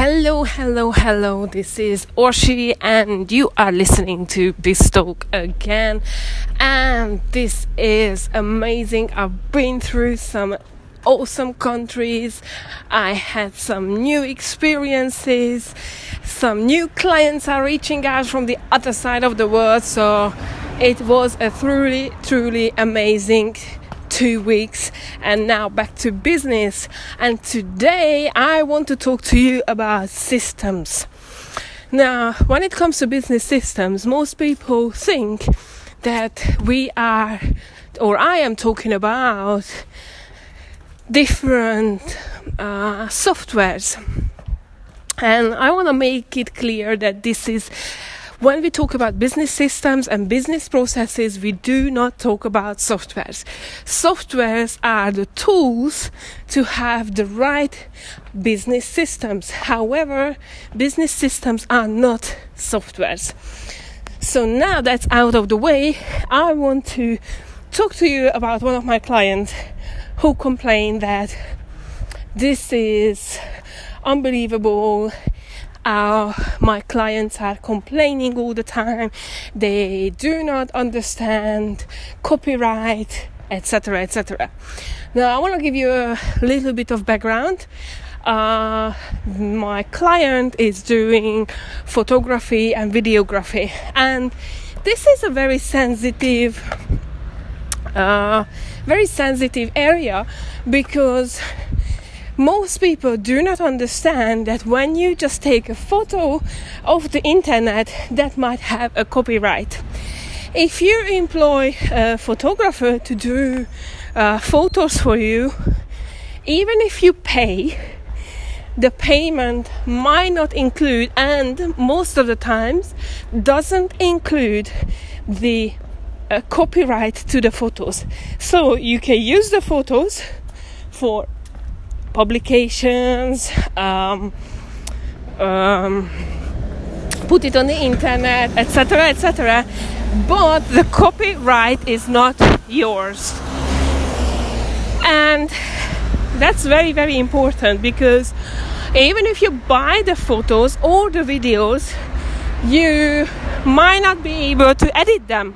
Hello, hello, hello. This is Orshi, and you are listening to this talk again. And this is amazing. I've been through some awesome countries. I had some new experiences. Some new clients are reaching out from the other side of the world. So it was a truly, truly amazing two weeks and now back to business. And today I want to talk to you about systems. Now, when it comes to business systems, most people think that we are, or I am talking about different uh, softwares. And I want to make it clear that this is when we talk about business systems and business processes, we do not talk about softwares. Softwares are the tools to have the right business systems. However, business systems are not softwares. So now that's out of the way, I want to talk to you about one of my clients who complained that this is unbelievable uh, my clients are complaining all the time. They do not understand copyright etc etc now i want to give you a little bit of background. Uh, my client is doing photography and videography and this is a very sensitive uh, very sensitive area because most people do not understand that when you just take a photo of the internet that might have a copyright. If you employ a photographer to do uh, photos for you even if you pay the payment might not include and most of the times doesn't include the uh, copyright to the photos. So you can use the photos for publications, um, um, put it on the internet, etc., etc. But the copyright is not yours, and that's very, very important because even if you buy the photos or the videos, you might not be able to edit them.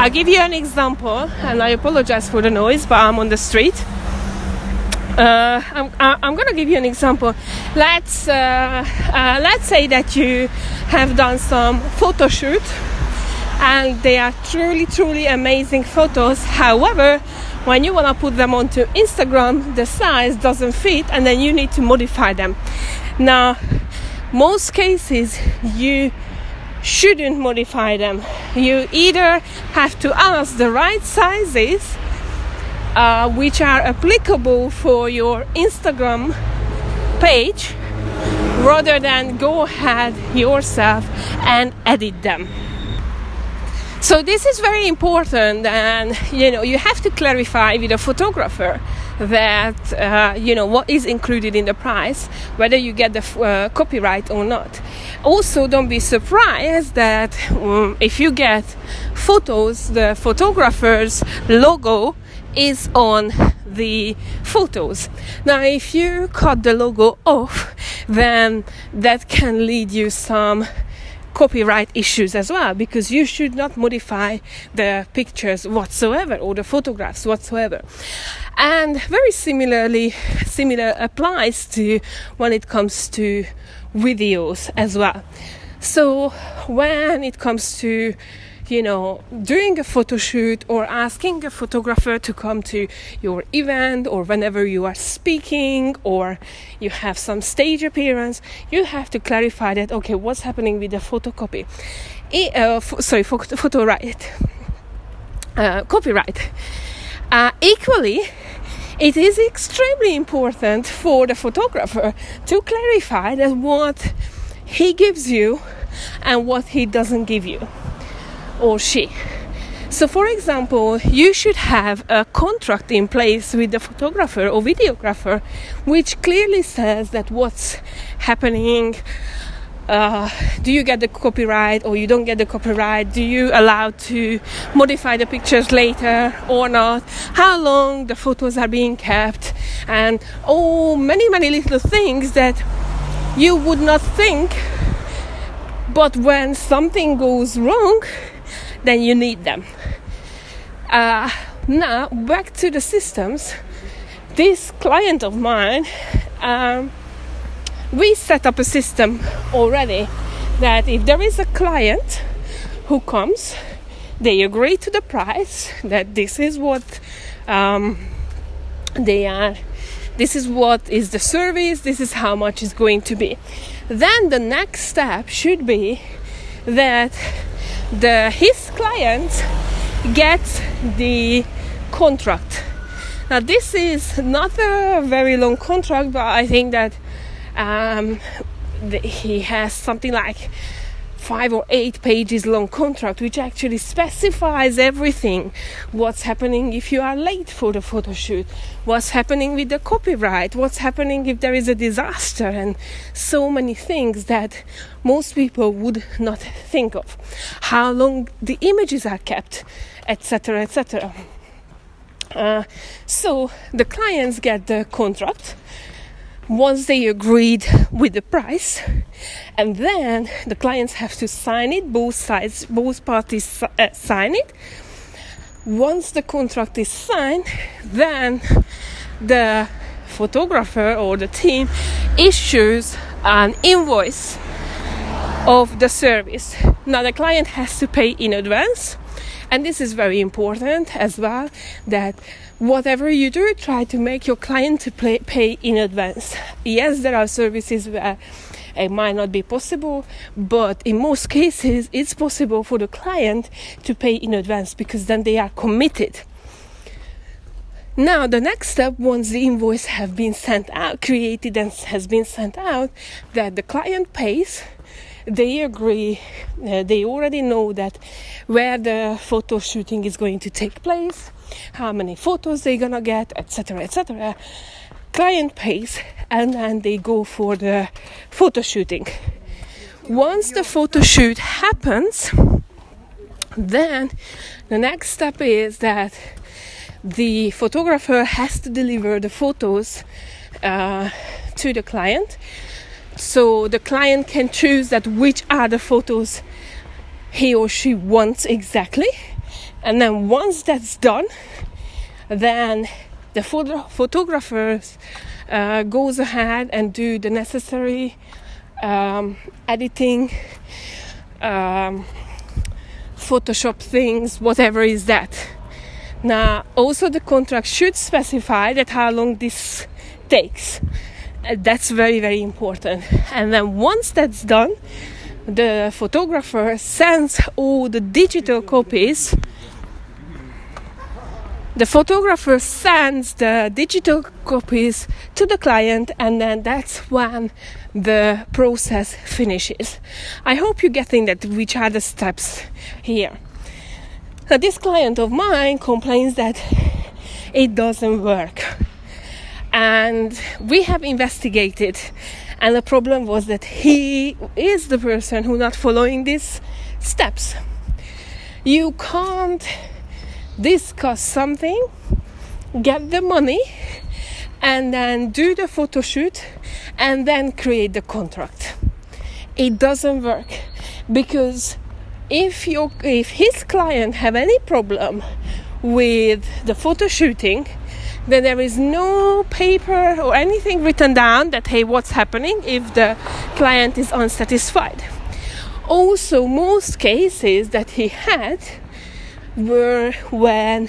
I'll give you an example, and I apologize for the noise, but I'm on the street. Uh, I'm, I'm to give you an example. Let's uh, uh, let's say that you have done some photo shoot, and they are truly, truly amazing photos. However, when you want to put them onto Instagram, the size doesn't fit, and then you need to modify them. Now, most cases you shouldn't modify them. You either have to ask the right sizes, uh, which are applicable for your Instagram page, rather than go ahead yourself and edit them. So this is very important, and you know you have to clarify with a photographer that uh, you know what is included in the price, whether you get the uh, copyright or not. Also, don't be surprised that um, if you get photos, the photographer's logo is on the photos. Now, if you cut the logo off, then that can lead you some copyright issues as well because you should not modify the pictures whatsoever or the photographs whatsoever. And very similarly similar applies to when it comes to videos as well. So when it comes to you know, doing a photo shoot or asking a photographer to come to your event or whenever you are speaking or you have some stage appearance, you have to clarify that okay, what's happening with the photocopy? Uh, f- sorry, photo, photo right, uh, copyright. Uh, equally, it is extremely important for the photographer to clarify that what he gives you and what he doesn't give you or she. So, for example, you should have a contract in place with the photographer or videographer which clearly says that what's happening uh, do you get the copyright or you don't get the copyright? Do you allow to modify the pictures later or not? How long the photos are being kept? And oh many many little things that you would not think but when something goes wrong then you need them uh, now back to the systems this client of mine um, we set up a system already that if there is a client who comes, they agree to the price that this is what um, they are, this is what is the service, this is how much is going to be. Then the next step should be that the his client gets the contract. Now this is not a very long contract, but I think that um, he has something like five or eight pages long contract which actually specifies everything. What's happening if you are late for the photo shoot? What's happening with the copyright? What's happening if there is a disaster? And so many things that most people would not think of. How long the images are kept etc etc uh, so the clients get the contract once they agreed with the price and then the clients have to sign it both sides both parties uh, sign it. Once the contract is signed then the photographer or the team issues an invoice of the service. Now the client has to pay in advance and this is very important as well that whatever you do, try to make your client to pay, pay in advance. Yes, there are services where it might not be possible, but in most cases, it's possible for the client to pay in advance because then they are committed. Now, the next step, once the invoice have been sent out, created and has been sent out, that the client pays they agree uh, they already know that where the photo shooting is going to take place how many photos they're gonna get, etc., etc. Client pays, and then they go for the photo shooting. Once the photo shoot happens, then the next step is that the photographer has to deliver the photos uh, to the client so the client can choose that which are the photos he or she wants exactly and then once that's done then the photo- photographers uh, goes ahead and do the necessary um, editing um, photoshop things whatever is that. Now also the contract should specify that how long this takes. Uh, that's very very important. And then once that's done the photographer sends all the digital copies the photographer sends the digital copies to the client and then that's when the process finishes. I hope you're getting that which are the steps here. Now this client of mine complains that it doesn't work. And we have investigated and the problem was that he is the person who not following these steps. You can't discuss something, get the money, and then do the photo shoot and then create the contract. It doesn't work because if your if his client have any problem with the photo shooting, then there is no paper or anything written down that hey what's happening if the client is unsatisfied. Also, most cases that he had were when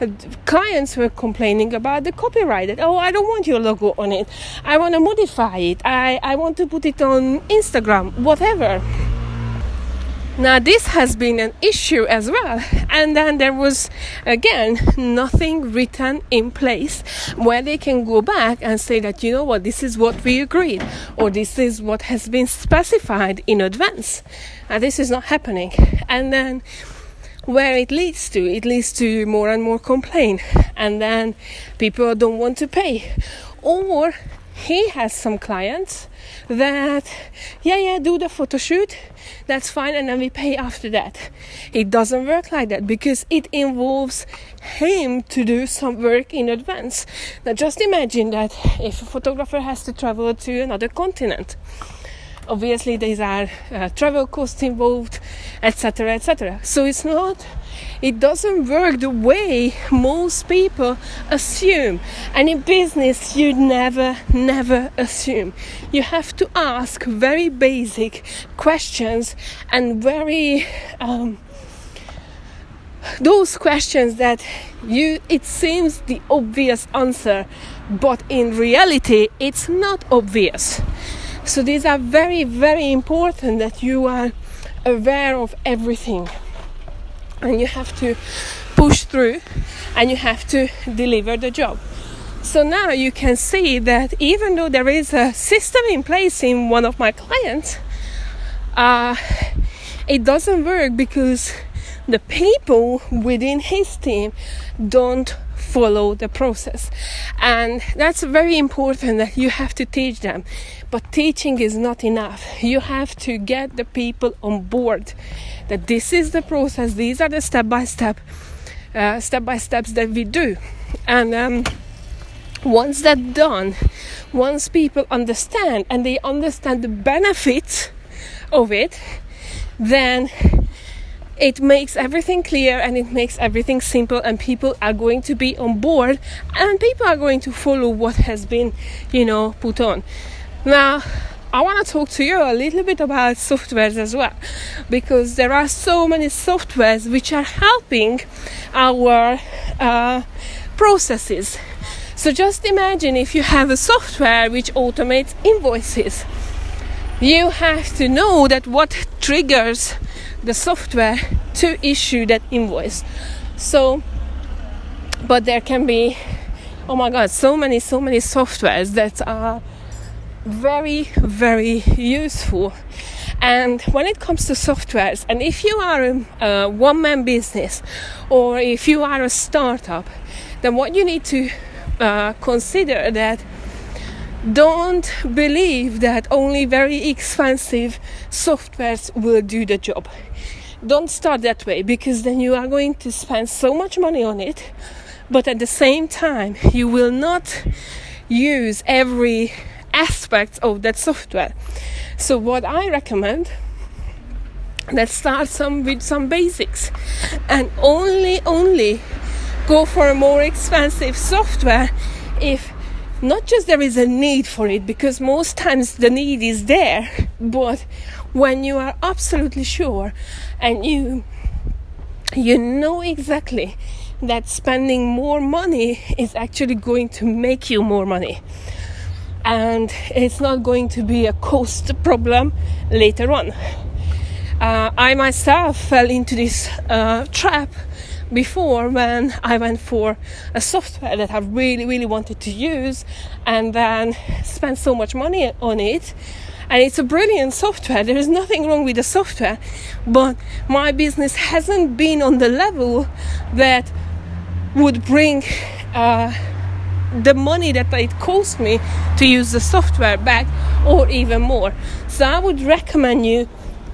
uh, clients were complaining about the copyright that oh i don't want your logo on it. I want to modify it. I, I want to put it on instagram whatever. Now this has been an issue as well. And then there was again nothing written in place where they can go back and say that you know what? This is what we agreed or this is what has been specified in advance. And this is not happening. And then where it leads to it leads to more and more complaint and then people don't want to pay or he has some clients that, yeah, yeah, do the photo shoot, that's fine, and then we pay after that. It doesn't work like that because it involves him to do some work in advance. Now, just imagine that if a photographer has to travel to another continent, obviously these are uh, travel costs involved, etc., etc. So it's not it doesn't work the way most people assume. And in business, you never, never assume. You have to ask very basic questions and very. Um, those questions that you it seems the obvious answer but in reality it's not obvious so these are very very important that you are aware of everything and you have to push through and you have to deliver the job. So now you can see that even though there is a system in place in one of my clients, uh, it doesn't work because the people within his team don't follow the process. And that's very important that you have to teach them. But teaching is not enough. You have to get the people on board that this is the process, these are the step by step, step by steps that we do. And um, once that's done, once people understand and they understand the benefits of it, then it makes everything clear and it makes everything simple and people are going to be on board and people are going to follow what has been you know put on now I want to talk to you a little bit about softwares as well because there are so many softwares which are helping our uh, processes. So just imagine if you have a software which automates invoices. You have to know that what triggers the software to issue that invoice. So, but there can be, oh my god, so many, so many softwares that are very, very useful. And when it comes to softwares, and if you are a, a one man business or if you are a startup, then what you need to uh, consider that don't believe that only very expensive softwares will do the job. Don't start that way because then you are going to spend so much money on it, but at the same time, you will not use every aspect of that software. So what I recommend let's start some with some basics and only only go for a more expensive software if not just there is a need for it because most times the need is there but when you are absolutely sure and you you know exactly that spending more money is actually going to make you more money and it's not going to be a cost problem later on. Uh, I myself fell into this uh, trap before when I went for a software that I really, really wanted to use and then spent so much money on it. And it's a brilliant software, there is nothing wrong with the software, but my business hasn't been on the level that would bring. Uh, the money that it cost me to use the software back or even more. So I would recommend you,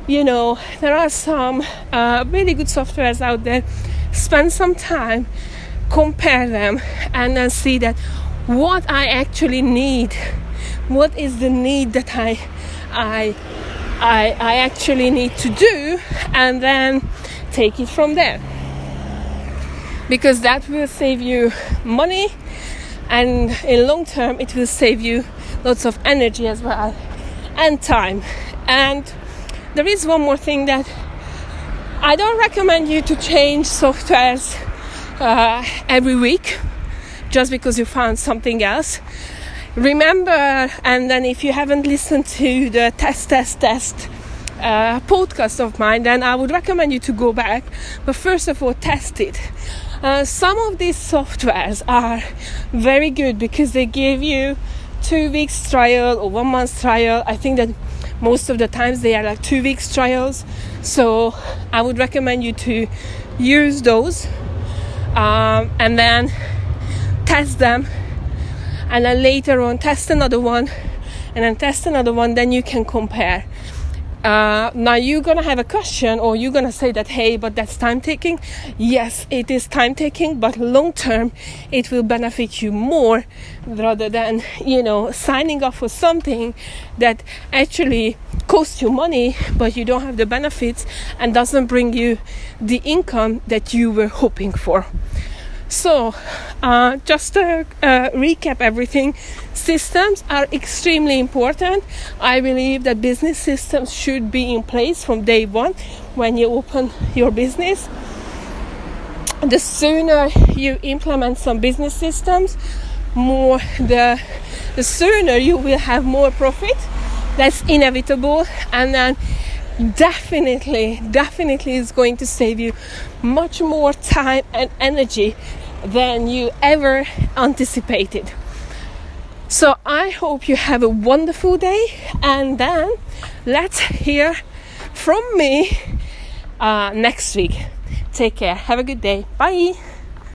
you know, there are some uh, really good softwares out there. Spend some time, compare them, and then see that what I actually need, what is the need that I, I, I, I actually need to do, and then take it from there. Because that will save you money and in long term it will save you lots of energy as well and time and there is one more thing that i don't recommend you to change softwares uh, every week just because you found something else remember and then if you haven't listened to the test test test uh, podcast of mine then i would recommend you to go back but first of all test it uh, some of these softwares are very good because they give you two weeks trial or one month trial. I think that most of the times they are like two weeks trials. So I would recommend you to use those um, and then test them and then later on test another one. And then test another one then you can compare. Uh, now you're gonna have a question or you're gonna say that hey but that's time taking? Yes it is time taking but long term it will benefit you more rather than you know signing up for something that actually costs you money but you don't have the benefits and doesn't bring you the income that you were hoping for so, uh, just to uh, recap everything, systems are extremely important. I believe that business systems should be in place from day one when you open your business. The sooner you implement some business systems, more the the sooner you will have more profit. That's inevitable, and then definitely, definitely is going to save you much more time and energy than you ever anticipated. So I hope you have a wonderful day, and then let's hear from me uh, next week. Take care. Have a good day. Bye.